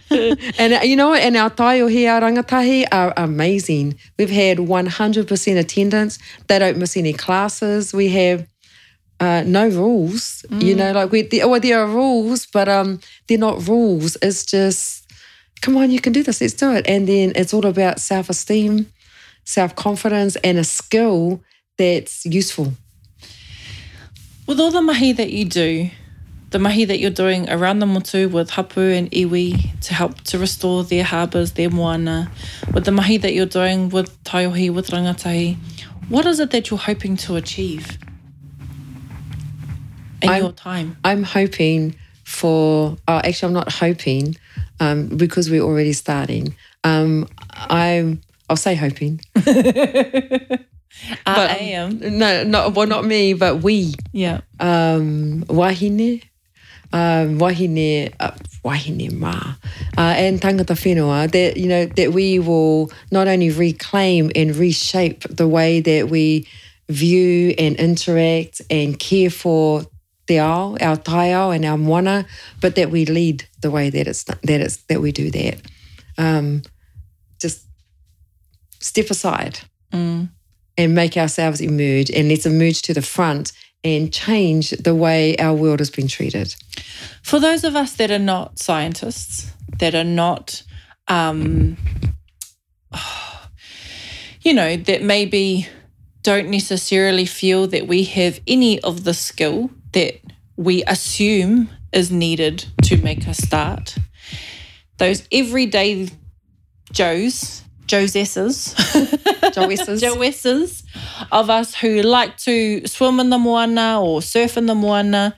and uh, you know, and our taio here, rangatahi are amazing. We've had 100% attendance. They don't miss any classes. We have uh, no rules. You know, like we, the, well, there are rules, but um, they're not rules. It's just, come on, you can do this. Let's do it. And then it's all about self-esteem, self-confidence, and a skill that's useful. With all the mahi that you do, the mahi that you're doing around the motu with hapu and iwi to help to restore their harbours, their moana, with the mahi that you're doing with taiohi, with rangatahi, what is it that you're hoping to achieve in I'm- your time? I'm hoping for, oh, actually, I'm not hoping um, because we're already starting. Um, I'm, I'll say hoping. I am. No, not, well, not me, but we. Yeah. Um, wahine, um, wahine, uh, wahine ma, uh, and tangata whenua, that, you know, that we will not only reclaim and reshape the way that we view and interact and care for te ao, our taiao and our moana, but that we lead the way that it's that it's that we do that. Um, just step aside and make ourselves emerge, and let's emerge to the front and change the way our world has been treated. For those of us that are not scientists, that are not, um, you know, that maybe don't necessarily feel that we have any of the skill that we assume is needed to make a start. Those everyday Joes, Josesses, Joesses. Joesses of us who like to swim in the moana or surf in the moana,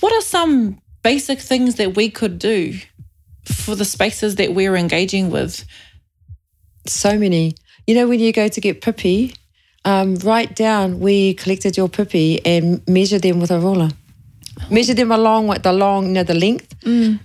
what are some basic things that we could do for the spaces that we're engaging with? so many. You know, when you go to get pipi, um, write down where you collected your pipi and measure them with a ruler. Measure them along with the long, you know, the length,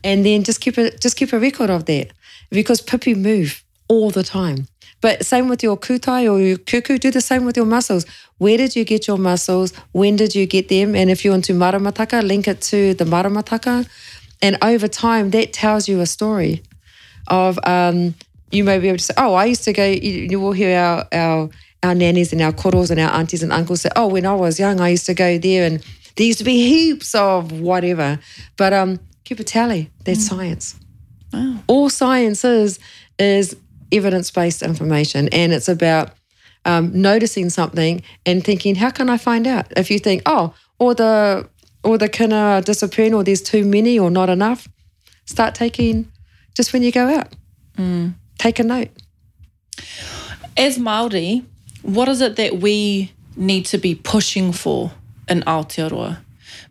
and then just keep a just keep a record of that because pipi move all the time. But same with your kutai or your kuku, do the same with your mussels. Where did you get your mussels? When did you get them? And if you're into maramataka, link it to the maramataka. And over time, that tells you a story of um, you may be able to say, oh, I used to go, you, you will hear our, our, our nannies and our koros and our aunties and uncles say, oh, when I was young, I used to go there and there used to be heaps of whatever. But um, keep a tally. That's science. Wow. All science is, is evidence-based information. And it's about um, noticing something and thinking, how can I find out? If you think, oh, or the or the kina are disappearing or there's too many or not enough, start taking just when you go out. Take a note. As Māori, what is it that we need to be pushing for in Aotearoa?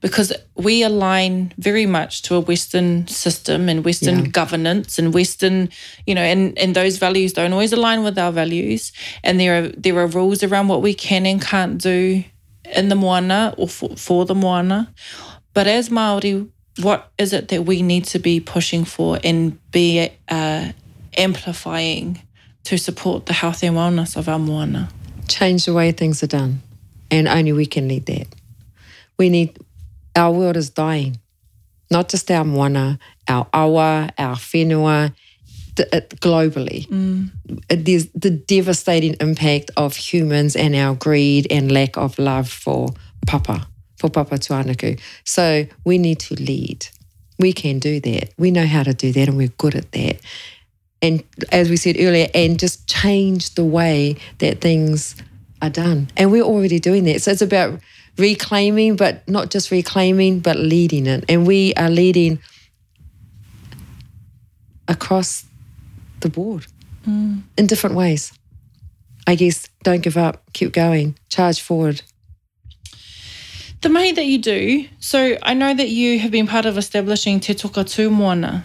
Because we align very much to a Western system and Western Yeah. governance and Western, you know, and, and those values don't always align with our values. And there are there are rules around what we can and can't do in the moana or for, for the moana. But as Māori, what is it that we need to be pushing for and be uh, amplifying to support the health and wellness of our moana? change the way things are done. And only we can lead that. We need, our world is dying. Not just our moana, our awa, our whenua, uh, globally. Mm. There's the devastating impact of humans and our greed and lack of love for papa, for Papatūānuku. So we need to lead. We can do that. We know how to do that and we're good at that. And as we said earlier, and just change the way that things are done. And we're already doing that. So it's about reclaiming, but not just reclaiming, but leading it. And we are leading across the board mm. in different ways. I guess don't give up, keep going, charge forward. The mahi that you do, so I know that you have been part of establishing Te Toka Tū Moana,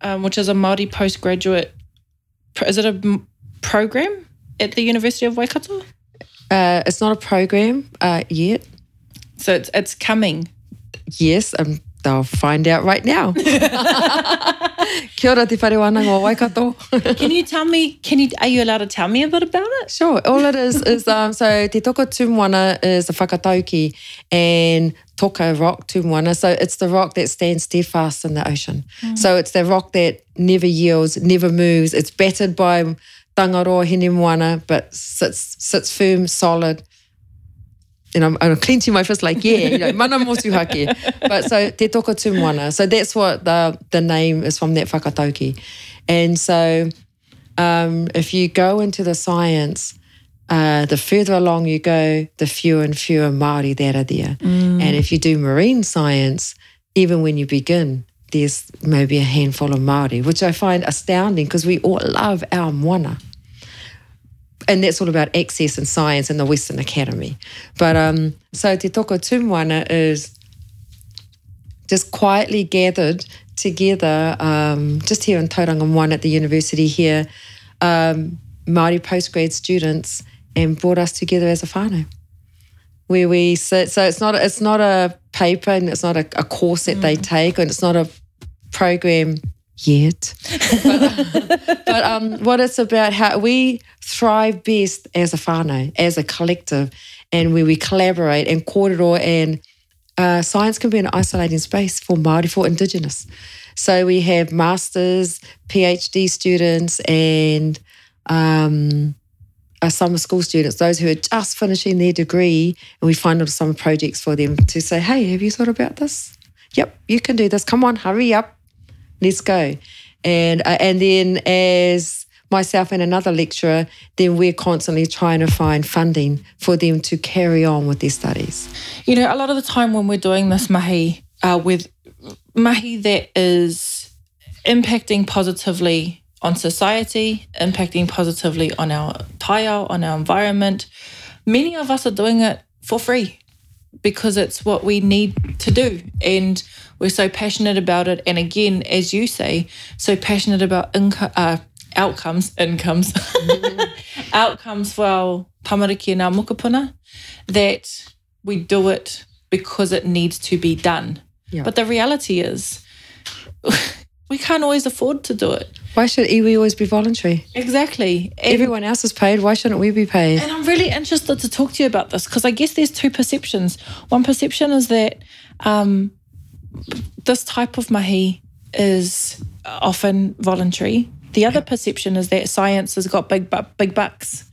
um, which is a Māori postgraduate, is it a program at the University of Waikato? Uh, it's not a program uh, yet. So it's it's coming. Yes, um, they'll find out right now. Kia ora te whare Waikato. can you tell me, can you, are you allowed to tell me a bit about it? Sure. All it is, is um, so Te Toka Tū Moana is a whakatauki and Toka rock Tū Moana. So it's the rock that stands steadfast in the ocean. Mm. So it's the rock that never yields, never moves. It's battered by tangaroa hine moana, but sits, sits firm, solid, and I'm, I'm clenching my fist like, yeah, you know, mana motuhake. But so Te Toka Tū Moana. So that's what the, the name is from that whakatauki. And so um, if you go into the science, uh, the further along you go, the fewer and fewer Māori that are there. Mm. And if you do marine science, even when you begin, there's maybe a handful of Māori, which I find astounding because we all love our moana and that's all about access and science in the Western Academy. But um, so Te Toka Tū Moana is just quietly gathered together, um, just here in Tauranga 1 at the university here, um, Māori postgrad students, and brought us together as a whānau. Where we sit, so it's not it's not a paper and it's not a, a course that mm. they take, and it's not a program yet. but, but um, what it's about, how we thrive best as a whānau, as a collective, and where we collaborate and kōrero and uh, science can be an isolating space for Māori, for Indigenous. So we have masters, PhD students, and um, uh, summer school students, those who are just finishing their degree, and we find little summer projects for them to say, hey, have you thought about this? Yep, you can do this. Come on, hurry up let's go. And uh, and then as myself and another lecturer, then we're constantly trying to find funding for them to carry on with their studies. You know, a lot of the time when we're doing this mahi uh, with mahi that is impacting positively on society, impacting positively on our taiao, on our environment, many of us are doing it for free because it's what we need to do. And we're so passionate about it. And again, as you say, so passionate about inco- uh, outcomes, incomes, outcomes for our tamariki and our mokopuna, that we do it because it needs to be done. Yeah. But the reality is, we can't always afford to do it. Why should iwi always be voluntary? Exactly. And, Everyone else is paid. Why shouldn't we be paid? And I'm really interested to talk to you about this because I guess there's two perceptions. One perception is that um, this type of mahi is often voluntary. The other perception is that science has got big big bucks,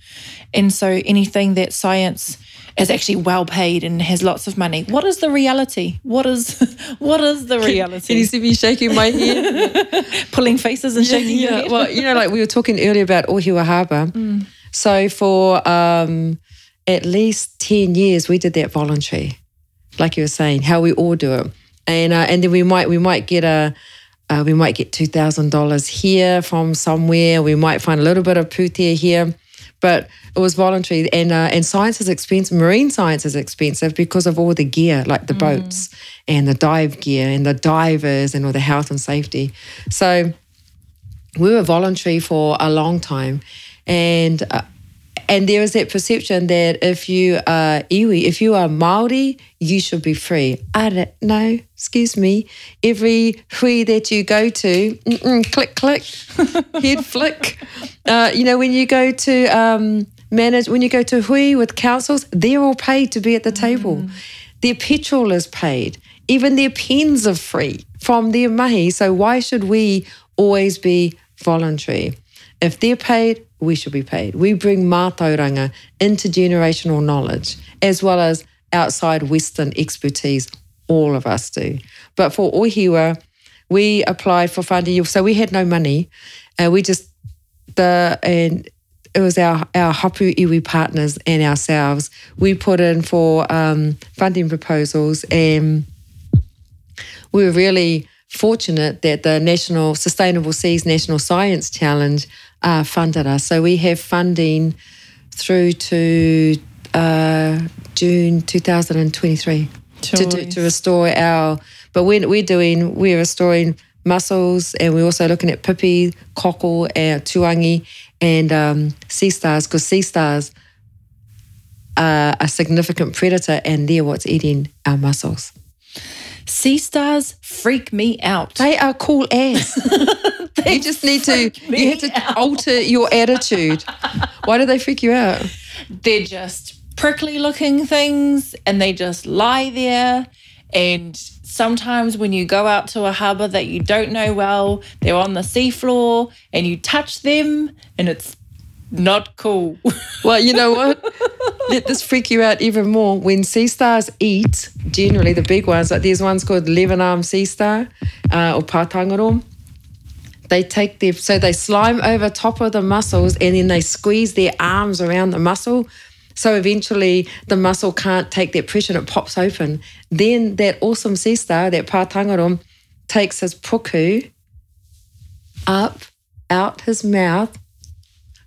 and so anything that science is actually well paid and has lots of money. What is the reality? What is what is the reality? Can you see me shaking my head, pulling faces and shaking? Yeah, yeah. well, you know, like we were talking earlier about Ohiwa Harbour. Mm. So for um, at least ten years, we did that voluntary, like you were saying, how we all do it and uh, and then we might we might get a uh, we might get two thousand dollars here from somewhere. We might find a little bit of pūtea here, but it was voluntary. And uh, and science is expensive. Marine science is expensive because of all the gear, like the mm. boats and the dive gear and the divers and all the health and safety. So we were voluntary for a long time, and uh, and there is that perception that if you are iwi, if you are Maori, you should be free. I don't know. Excuse me. Every hui that you go to, click, click, head flick. Uh, you know, when you go to um, manage, when you go to hui with councils, they're all paid to be at the table. Mm. Their petrol is paid. Even their pens are free from their mahi. So why should we always be voluntary. If they're paid, we should be paid. We bring mātauranga, intergenerational knowledge, as well as outside Western expertise. All of us do. But for Ohiwa, we applied for funding. So we had no money. And we just, the, and it was our, our hapu iwi partners and ourselves. We put in for um, funding proposals and we were really fortunate that the National Sustainable Seas National Science Challenge uh, funded us. So we have funding through to uh, June 2023 to, to, to, restore our. But we're, we're doing, we're restoring mussels and we're also looking at pipi, cockle, and tuangi and um, sea stars because sea stars are a significant predator and they're what's eating our mussels. Sea stars freak me out. They are cool ass. you just need to you have to out. alter your attitude. Why do they freak you out? They're just prickly looking things and they just lie there and sometimes when you go out to a harbour that you don't know well, they're on the seafloor and you touch them and it's not cool. Well, you know what? Let this freak you out even more. When sea stars eat, generally the big ones, like there's ones called eleven arm sea star uh, or pātangaroa. They take their so they slime over top of the mussels and then they squeeze their arms around the mussel. so eventually the mussel can't take that pressure and it pops open. Then that awesome sea star, that pātangaroa, takes his puku up, out his mouth,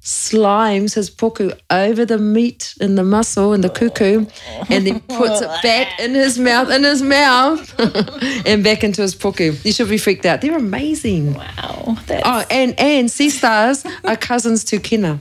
slimes his puku over the meat and the mussel and the kuku and then puts it back in his mouth, in his mouth, and back into his puku. You should be freaked out. They're amazing. Wow. That's... Oh, and, and sea stars are cousins to kina.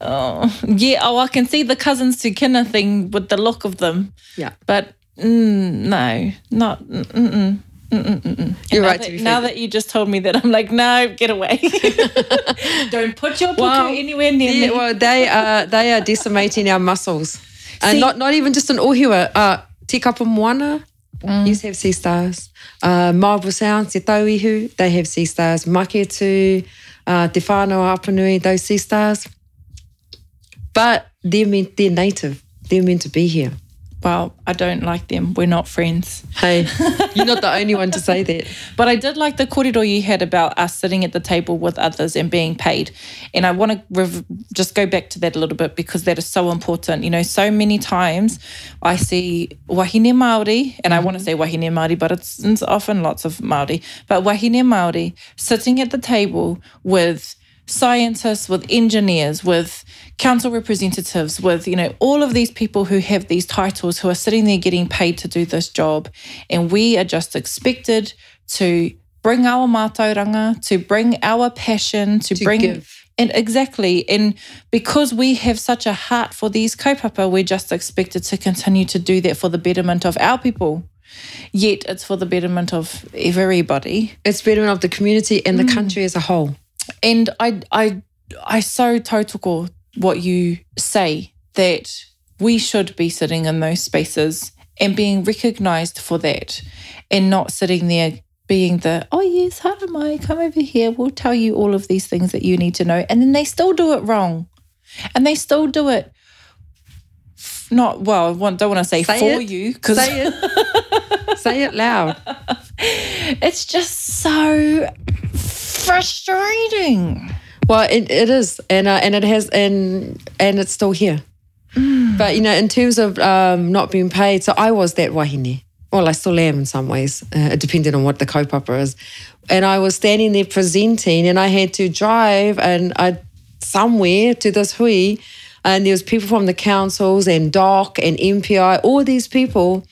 Oh, yeah. Oh, I can see the cousins to kina thing with the look of them. Yeah. But mm, no, not. Mm-mm. Mm-mm-mm. You're now right. That, now that you just told me that, I'm like, no, get away! Don't put your puku well, anywhere near yeah, me. Well, they are they are decimating our mussels, and See, not not even just in Ohiwa. Uh, Tīkapa Moana mm. to have sea stars. Uh, Marlborough Sound, Te Tauihu, they have sea stars. Maketu, uh, Te Whānau Apanui, those sea stars but they're meant they're native. They're meant to be here. Well, I don't like them. We're not friends. Hey, you're not the only one to say that. But I did like the korero you had about us sitting at the table with others and being paid. And I want to rev- just go back to that a little bit because that is so important. You know, so many times I see wahine Māori, and I want to mm-hmm. say wahine Māori, but it's, it's often lots of Māori, but wahine Māori sitting at the table with scientists, with engineers, with council representatives, with, you know, all of these people who have these titles who are sitting there getting paid to do this job. And we are just expected to bring our mātauranga, to bring our passion, to, to bring give. And exactly. And because we have such a heart for these kaupapa, we're just expected to continue to do that for the betterment of our people. Yet it's for the betterment of everybody. It's betterment of the community and the mm. country as a whole. And I I I so tautoko what you say that we should be sitting in those spaces and being recognized for that and not sitting there being the, oh yes, Haramai, come over here. We'll tell you all of these things that you need to know. And then they still do it wrong. And they still do it not well, I don't want to say, say for it. you because say it. say it loud. It's just so frustrating. Well, it, it is, and uh, and it has, and and it's still here. Mm. But you know, in terms of um, not being paid, so I was that wahine. Well, I still am in some ways, uh, depending on what the kaupapa is. And I was standing there presenting, and I had to drive and I somewhere to this hui, and there was people from the councils and DOC and MPI, all these people.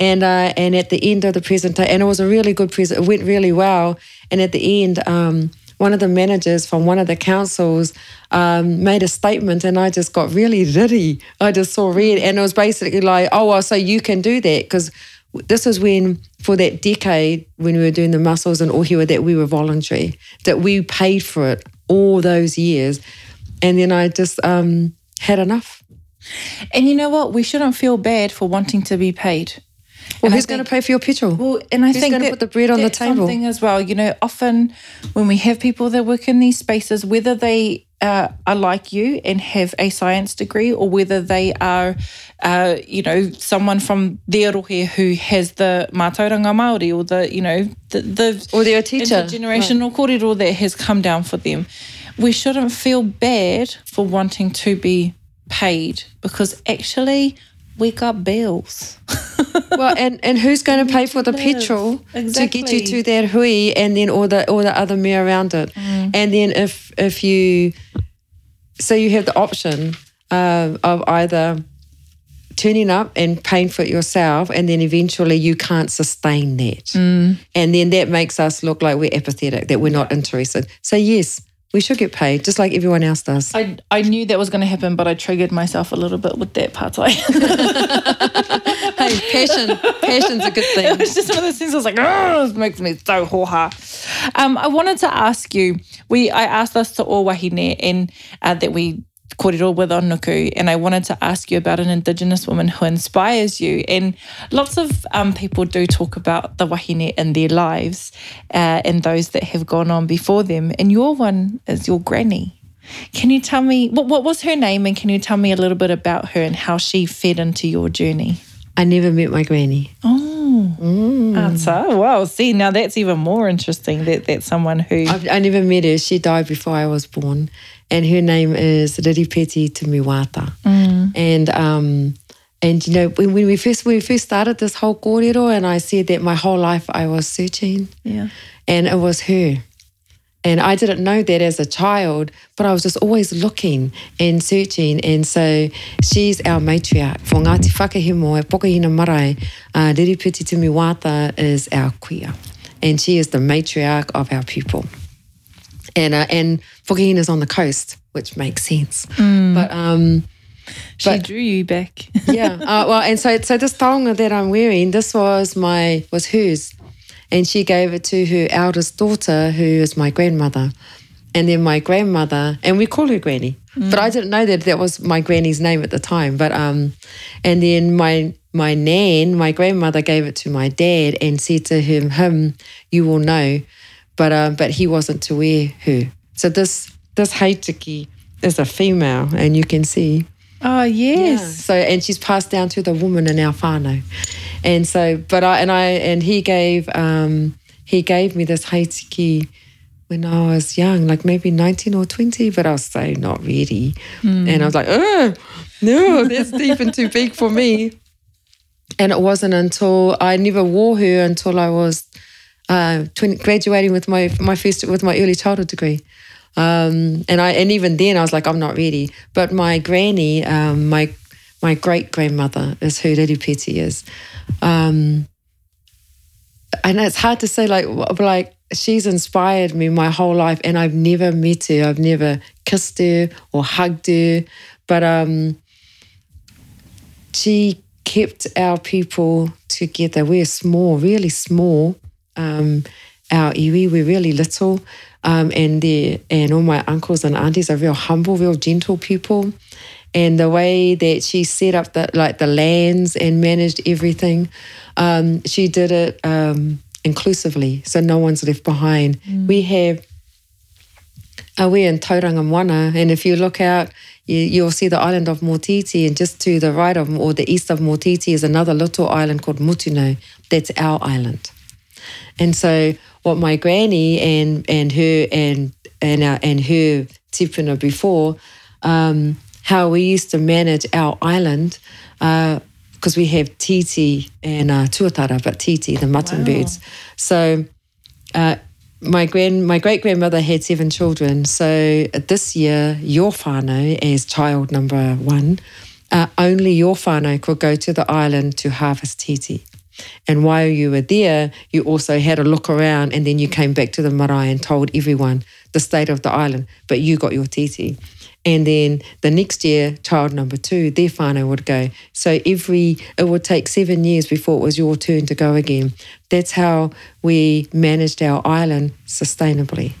And uh, and at the end of the presentation, and it was a really good present. It went really well. And at the end, um, one of the managers from one of the councils um, made a statement, and I just got really riddy. I just saw red, and it was basically like, "Oh, well, so you can do that because." This is when, for that decade, when we were doing the mussels and Ohiwa, that we were voluntary, that we paid for it all those years. And then I just um, had enough. And you know what? We shouldn't feel bad for wanting to be paid. Well, And who's going to pay for your petrol? Well, and I Who's think gonna that put the bread on the table? Something as well, you know, often when we have people that work in these spaces, whether they uh, are like you and have a science degree, or whether they are, uh, you know, someone from the Arohe who has the mātauranga Māori or the, you know, the, the Or they're a teacher. intergenerational kōrero that has come down for them. We shouldn't feel bad for wanting to be paid because actually we got bills. well, and, and who's going to pay for the petrol to get you to that hui and then all the all the other me around it? Mm. And then if if you so you have the option uh, of either turning up and paying for it yourself, and then eventually you can't sustain that, Mm. and then that makes us look like we're apathetic, that we're not interested. So yes, we should get paid just like everyone else does. I, I knew that was going to happen, but I triggered myself a little bit with that part. Hey, passion, passion's a good it thing. was just one of those things I was like, oh, this makes me so hoha. Um, I wanted to ask you, we I asked us to all wahine and uh, that we kōrero with on Nuku, and I wanted to ask you about an Indigenous woman who inspires you. And lots of um, people do talk about the wahine in their lives uh, and those that have gone on before them. And your one is your granny. Can you tell me what, what was her name, and can you tell me a little bit about her and how she fed into your journey? I never met my granny. Oh, Mm. answer. Wow. See, now that's even more interesting. That that's someone who. I've, I never met her. She died before I was born, and her name is Riripeti Tumiwata. And um, and you know when, when we first when we first started this whole kōrero, and I said that my whole life I was searching, yeah. and it was her. And I didn't know that as a child, but I was just always looking and searching. And so she's our matriarch. For Ngāti Whakahemo Pukehina Marae, uh, Riripeti Tumiwata is our queer. And she is the matriarch of our people. And uh, and Pukehina's on the coast, which makes sense. But um, She But- drew you back. yeah. Uh, well, and so so this taonga that I'm wearing, this was my was hers, and she gave it to her eldest daughter, who is my grandmother, and then my grandmother, and we call her Granny, but I didn't know that that was my granny's name at the time. But um, and then my my nan, my grandmother, gave it to my dad and said to him, "Him, you will know," but um, but he wasn't to wear her. So this this heitiki is a female, and you can see. oh yes. Yeah. So and she's passed down to the woman in our whānau. And so but I and I and he gave um he gave me this heitiki when I was young, like maybe 19 or 20, but I was so not ready. And I was like, oh no, that's deep and too big for me. And it wasn't until I never wore her until I was uh, 20, graduating with my my first with my early childhood degree. Um, and I and even then I was like, I'm not ready. But my granny, um, my my great grandmother is who Petty is. Um, and it's hard to say, like, like she's inspired me my whole life, and I've never met her. I've never kissed her or hugged her, but um, she kept our people together. We're small, really small. Um, our iwi, we're really little. Um, and and all my uncles and aunties are real humble, real gentle people. And the way that she set up the like the lands and managed everything, um, she did it um, inclusively, so no one's left behind. We have uh, we're in Tauranga Moana, and if you look out, you, you'll see the island of Motiti, and just to the right of or the east of Motiti is another little island called Motunau. That's our island. And so, what my granny and and her and and uh, and her tipuna before, um, how we used to manage our island, because we have titi and uh, tuatara, but titi the mutton birds. So. Uh, my grand my great grandmother had seven children. So this year, your whānau as child number one, uh, only your whānau could go to the island to harvest titi. And while you were there, you also had a look around and then you came back to the marae and told everyone the state of the island, but you got your titi. And then the next year, child number two, their whānau would go. So every, it would take seven years before it was your turn to go again. That's how we managed our island sustainably.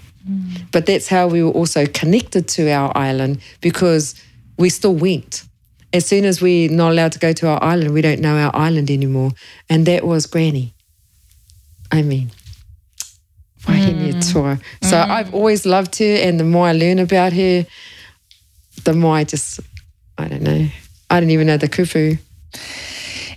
But that's how we were also connected to our island because we still went. as soon as we're not allowed to go to our island, we don't know our island anymore. And that was Granny. I mean, wahine mm. tour. So mm. I've always loved her, and the more I learn about her, the more I just, I don't know, I don't even know the kupu.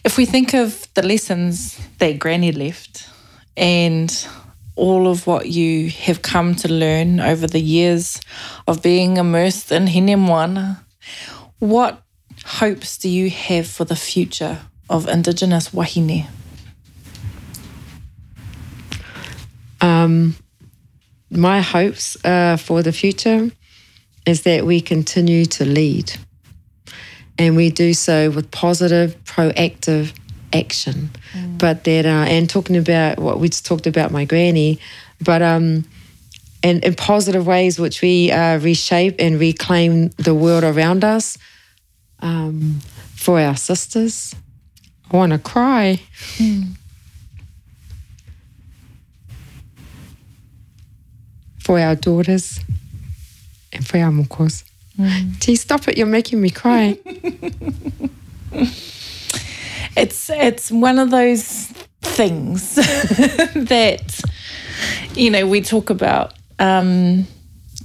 If we think of the lessons that Granny left and all of what you have come to learn over the years of being immersed in Hine Moana, what hopes do you have for the future of Indigenous wahine? Um, my hopes uh, for the future is that we continue to lead and we do so with positive, proactive action. Mm. But that, uh, and talking about what we just talked about my granny, but um, and in positive ways which we uh, reshape and reclaim the world around us um, for our sisters. I want to cry. Mm. for our daughters and for our mokos. Mm. Gee, stop it! You're making me cry. it's it's one of those things that you know we talk about um,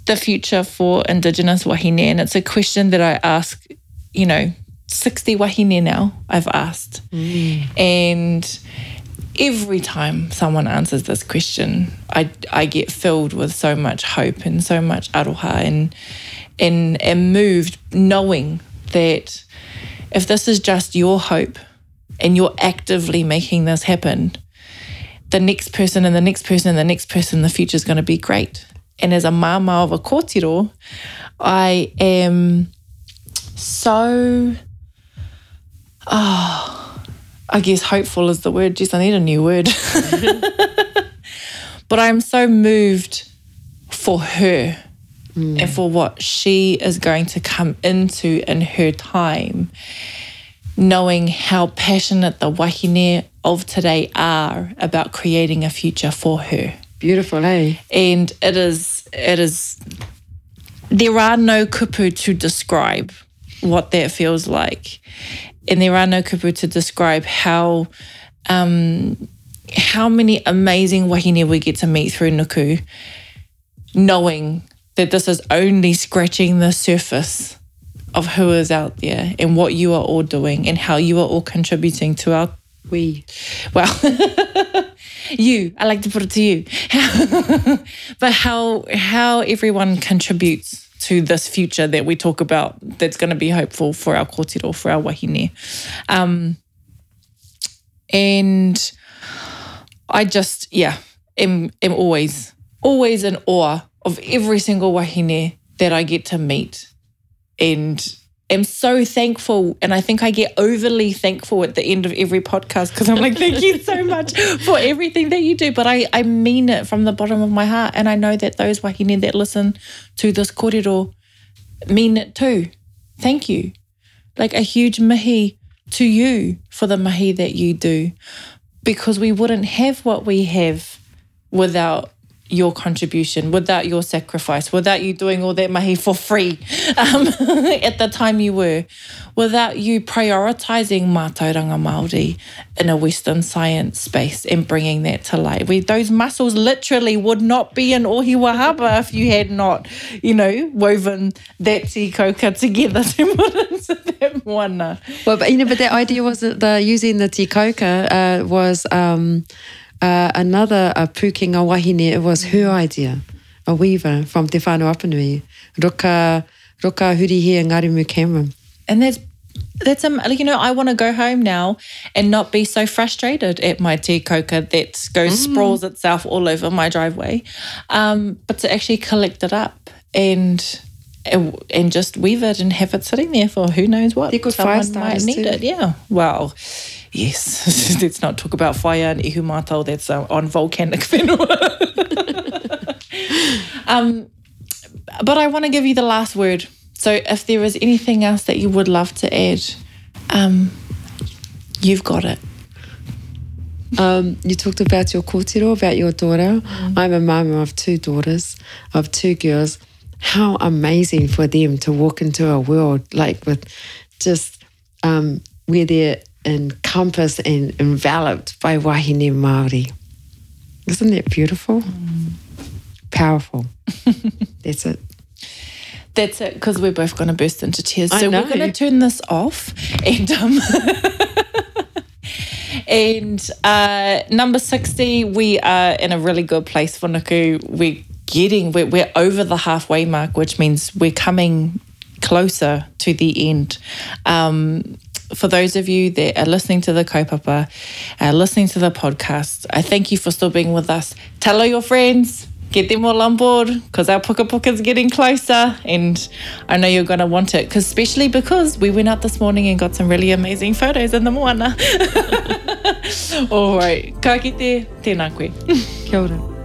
the future for Indigenous wahine, and it's a question that I ask. You know, sixty wahine now. I've asked, mm. and every time someone answers this question, I, I get filled with so much hope and so much aroha and, and, and moved knowing that if this is just your hope and you're actively making this happen, the next person and the next person and the next person, the future is going to be great. And as a mama of a kōtiro, I am so, oh, I guess hopeful is the word. Just I need a new word. but I'm so moved for her mm. and for what she is going to come into in her time, knowing how passionate the wahine of today are about creating a future for her. Beautiful, eh? And it is, it is, there are no kupu to describe what that feels like and there are no kupu to describe how um, how many amazing wahine we get to meet through Nuku, knowing that this is only scratching the surface of who is out there and what you are all doing and how you are all contributing to our we. Well you i like to put it to you. But how how everyone contributes to this future that we talk about that's going to be hopeful for our kōtiro, for our wahine. Um, and I just, yeah, am, am always, always in awe of every single wahine that I get to meet. And am so thankful. And I think I get overly thankful at the end of every podcast because I'm like, thank you so much for everything that you do. But I, I mean it from the bottom of my heart. And I know that those wahine that listen to this kōrero mean it too. Thank you. Like a huge mihi to you for the mahi that you do because we wouldn't have what we have without your contribution, without your sacrifice, without you doing all that mahi for free um, at the time you were, without you prioritizing mātauranga Māori in a Western science space and bringing that to light. We, those mussels literally would not be in Ohiwa Harbour if you had not, you know, woven that tī kōuka together to put into that moana. Well, but, you know, but that idea was that the using the tī kōuka uh, was... Um, uh, another uh, Pukenga Wahine, it was her idea, a weaver from Te Whānau Apanui, Roka, Roka Hurihi and Ngarimu Cameron. And that's that's um, you know I want to go home now and not be so frustrated at my tī kōuka that goes mm. sprawls itself all over my driveway, um, but to actually collect it up and and just weave it and have it sitting there for who knows what. They could Someone might need too. it. Yeah. Well, Yes, let's not talk about fire and ihumātao that's uh, on volcanic whenua. um, but I want to give you the last word. So if there is anything else that you would love to add, um, you've got it. Um, you talked about your kōtiro, about your daughter. Mm. I'm a mum of two daughters, of two girls. How amazing for them to walk into a world like with just um, where they're encompassed and enveloped by wahine Māori. Isn't that beautiful? Mm. Powerful. That's it. That's it, because we're both going to burst into tears. I so know. we're going to turn this off and um, and uh, number 60, we are in a really good place for Nuku. We're getting, we're, we're over the halfway mark, which means we're coming closer to the end. Um, for those of you that are listening to the kaupapa, uh, listening to the podcast, I thank you for still being with us. Tell all your friends, get them all on board because our puka puka is getting closer and I know you're going to want it because especially because we went out this morning and got some really amazing photos in the moana. all right, ka kite, tēnā koe. Kia ora.